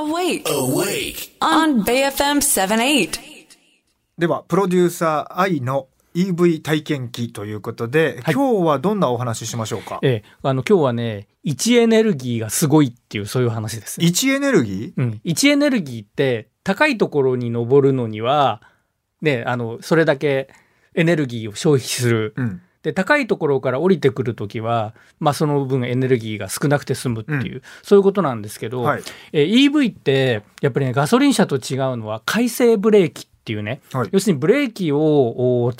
Awake. Awake. On BFM 78. では、プロデューサー愛の EV 体験記ということで、今日はどんなお話ししましょうか、ええ、あの今日はね位置エネルギーがすごいっていうそういう話です、ね。位置エネルギー？うん、位置エネルギーって高いところに登るのにはねあのそれだけエネルギーを消費する。うん。で高いところから降りてくるときは、まあ、その分エネルギーが少なくて済むっていう、そういうことなんですけど、はい。えー EV ってやっぱりねガソリン車と違うのは回生ブレーキっていうね、はい。要するにブレーキを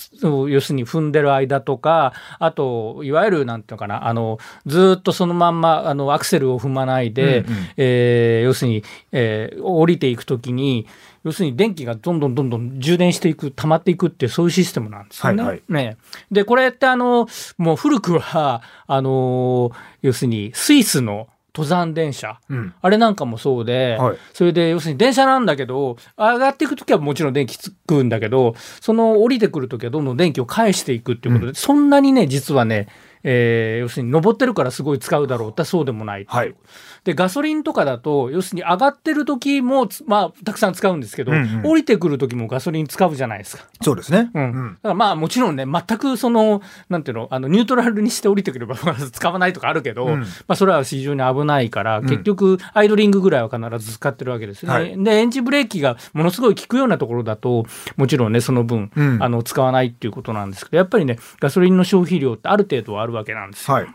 要するに踏んでる間とかあといわゆるなんていうのかなあのずーっとそのまんまあのアクセルを踏まないで、うんうん。えー要するに、えー降りていくときに要するに電気がどんどんどんどん充電していく溜まっていくっていうそういうシステムなんですよね。はいはい。ね。でこれってあのもう古くはあの要するにスイスの登山電車。うん。あれなんかもそうで、はい。それで要するに電車なんだけど上がっていく時はもちろん電気つくんだけどその降りてくる時はどんどん電気を返していくっていうことで、そんなにね実はね、えー要するに登ってるからすごい使うだろうってそうでもないいうはい。でガソリンとかだと要するに上がってる時もつまあたくさん使うんですけど、うんうん。降りてくる時もガソリン使うじゃないですか。そうですね。うん。うん。だからまあもちろんね全くそのなんていうのあのニュートラルにして降りてくれば使わないとかあるけど、うん。まあ、それは非常に危ないから、ん。結局アイドリングぐらいは必ず使ってるわけですよね。はい。でエンジンブレーキがものすごい効くようなところだともちろんねその分、うん。あの使わないっていうことなんですけどやっぱりねガソリンの消費量ってある程度はあるわけなんですよ。はい。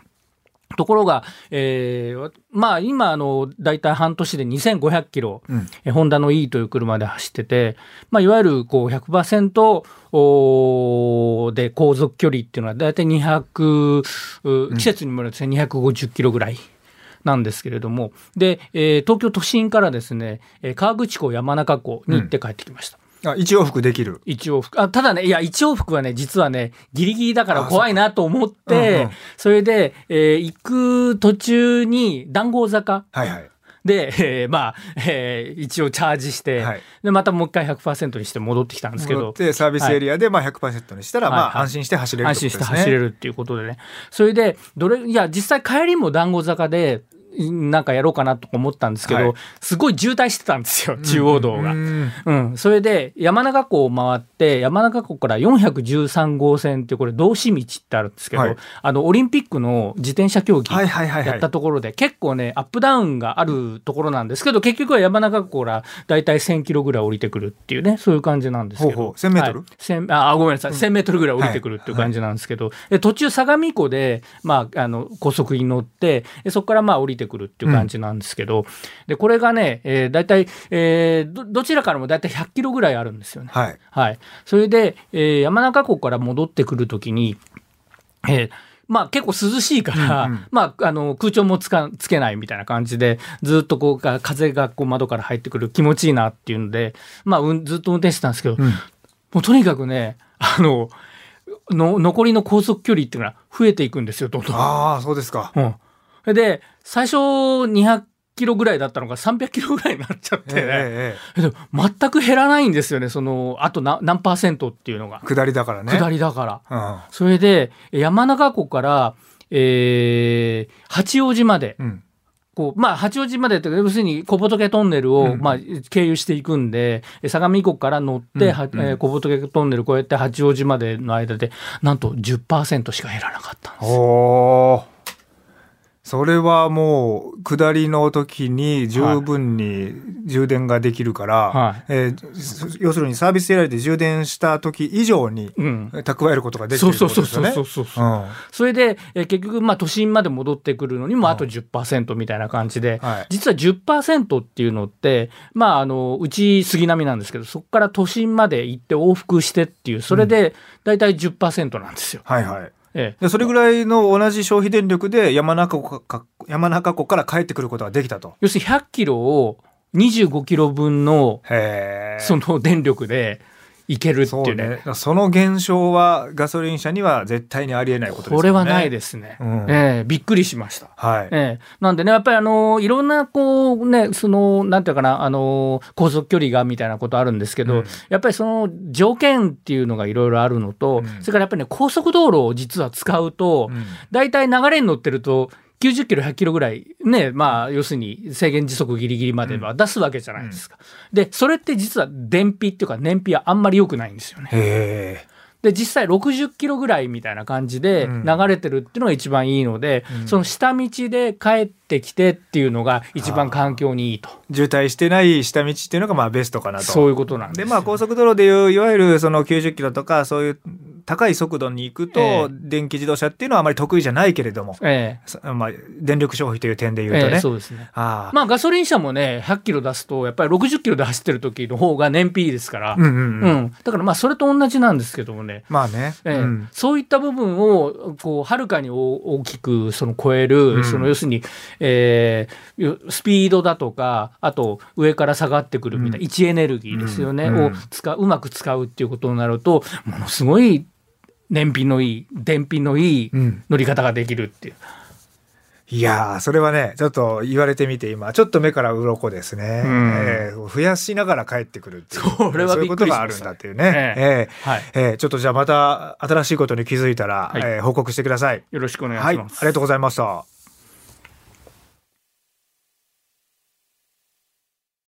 ところが、えーまあ今あの大体半年で2500キロ、うんえホンダの E という車で走ってて、まあ、いわゆるこう100%おーで航続距離っていうのは大体200、う季節にもよるんですね250キロぐらい。なんですけれどもで、えー東京都心からですねえー河口湖山中湖に行って帰ってきました。あ、一往復できる。一往復。あただねいや一往復はね実はねギリギリだからあ怖いなと思っうんてうん。それで、えー行く途中に談合坂。はいはい。で、えーまあ、えー一応チャージして、はい。でまたもう一回100%にして戻ってきたんですけど。戻ってサービスエリアでまあ100%にしたら、まはいはい。あ安心して走れるって安心。して走れるっていうことでね。それでどれいや実際帰りも談合坂でなんかやろうかなと思ったんですけど、はい。すごい渋滞してたんですよ中央道が。うん。うん、それで山中湖を回って山中湖から413号線ってこれ道志道ってあるんですけど、はい。あのオリンピックの自転車競技。やったところで結構ねアップダウンがあるところなんですけど結局は山中湖からだいたい1000キロぐらい降りてくるっていうねそういう感じなんですけど。ほうほう。1000メートル？はい。1000ああごめんなさい、1000メートルぐらい降りてくるっていう感じなんですけど、で途中相模湖で、まあ、あの高速に乗ってでそこからまあ降りてくるっていう感じなんですけど、でこれがね、えー、だいたい、えーどどちらからもだいたい100キロぐらいあるんですよね。はい。はい、それで、えー山中湖から戻ってくるときに、えーまあ、結構涼しいから、うんうんまあ、あの空調もつかつけないみたいな感じでずっとこうか風がこう窓から入ってくる気持ちいいなっていうので、まあ、うんずっと運転してたんですけど、うんもうとにかくねあのの残りの高速距離っていうのは増えていくんですよどんどん。ああ、そうですか。うん、で最初200キロぐらいだったのが300キロぐらいになっちゃって、ええええ全く減らないんですよねそのあと何何パーセントっていうのがえ。下りだからね。下りだから。うん。それで山中湖から、えー八王子までうん。こうまあ八王子までって要するに小仏トンネルを、うんまあ、経由していくんで相模湖から乗って、はうんえー小仏トンネル越えて八王子までの間でなんと10%しか減らなかったんですよ。それはもう下りの時に十分に充電ができるから、はいえー要するにサービスエリアで充電した時以上にうん蓄えることができるってことですよね。それで、えー結局、まあ、都心まで戻ってくるのにもあと10%みたいな感じで、はい実は10%っていうのって、まあ、あのうち杉並なんですけどそこから都心まで行って往復してっていうそれで大体10%なんですよ。はいはい。ええでそれぐらいの同じ消費電力で山中湖か山中湖から帰ってくることができたと。要するに100キロを25キロ分の。その電力でいけるっていうね。ね。その現象はガソリン車には絶対にありえないことですよね。これはないですね。うんええびっくりしました。はい。ええ、なんでね、やっぱりあのいろんなこうね、そのなんていうかな、あの高速距離がみたいなことあるんですけど、うんやっぱりその条件っていうのがいろいろあるのと、うんそれからやっぱりね、高速道路を実は使うと、うん大体流れに乗ってると、90キロ、100キロぐらい、ね、まあ、要するに制限時速ギリギリまでは出すわけじゃないですか。で、それって実は燃費っていうか燃費はあんまり良くないんですよね。で実際60キロぐらいみたいな感じでうん。流れてるっていうのが一番いいので、うん。その下道で帰ってきてっていうのが一番環境にいいと。渋滞してない下道っていうのがまあベストかなと。そういうことなんですよ。でまあ高速道路でいういわゆるその90キロとかそういう高い速度に行くと、ええ。電気自動車っていうのはあまり得意じゃないけれども、えさまあ、電力消費という点でえ言うとね。ええそうですね。ああ。まあガソリン車もね100キロ出すとやっぱり60キロで走ってる時の方が燃費いいですから、うんうんううん。んだからまあそれと同じなんですけどもね。まあね。ええ。うん。そういった部分をこうはるかに大大きくその超える、うん。その要するに、えーよスピードだとかあと上から下がってくるみたいな、うん。位置エネルギーですよね、うん。を使ううまく使うっていうことになるとものすごい燃費のいい電費のいいうん。乗り方ができるっていう。いやーそれはねちょっと言われてみて今。ちょっと目から鱗ですね、うん。ええ増やしながら帰ってくるっていう。それはそういうことがあるんだっていうね、ええ。えはい、ええ。ちょっとじゃあまた新しいことに気づいたら、はい。ええ報告してください。よろしくお願いはい、あします。りがとうございました。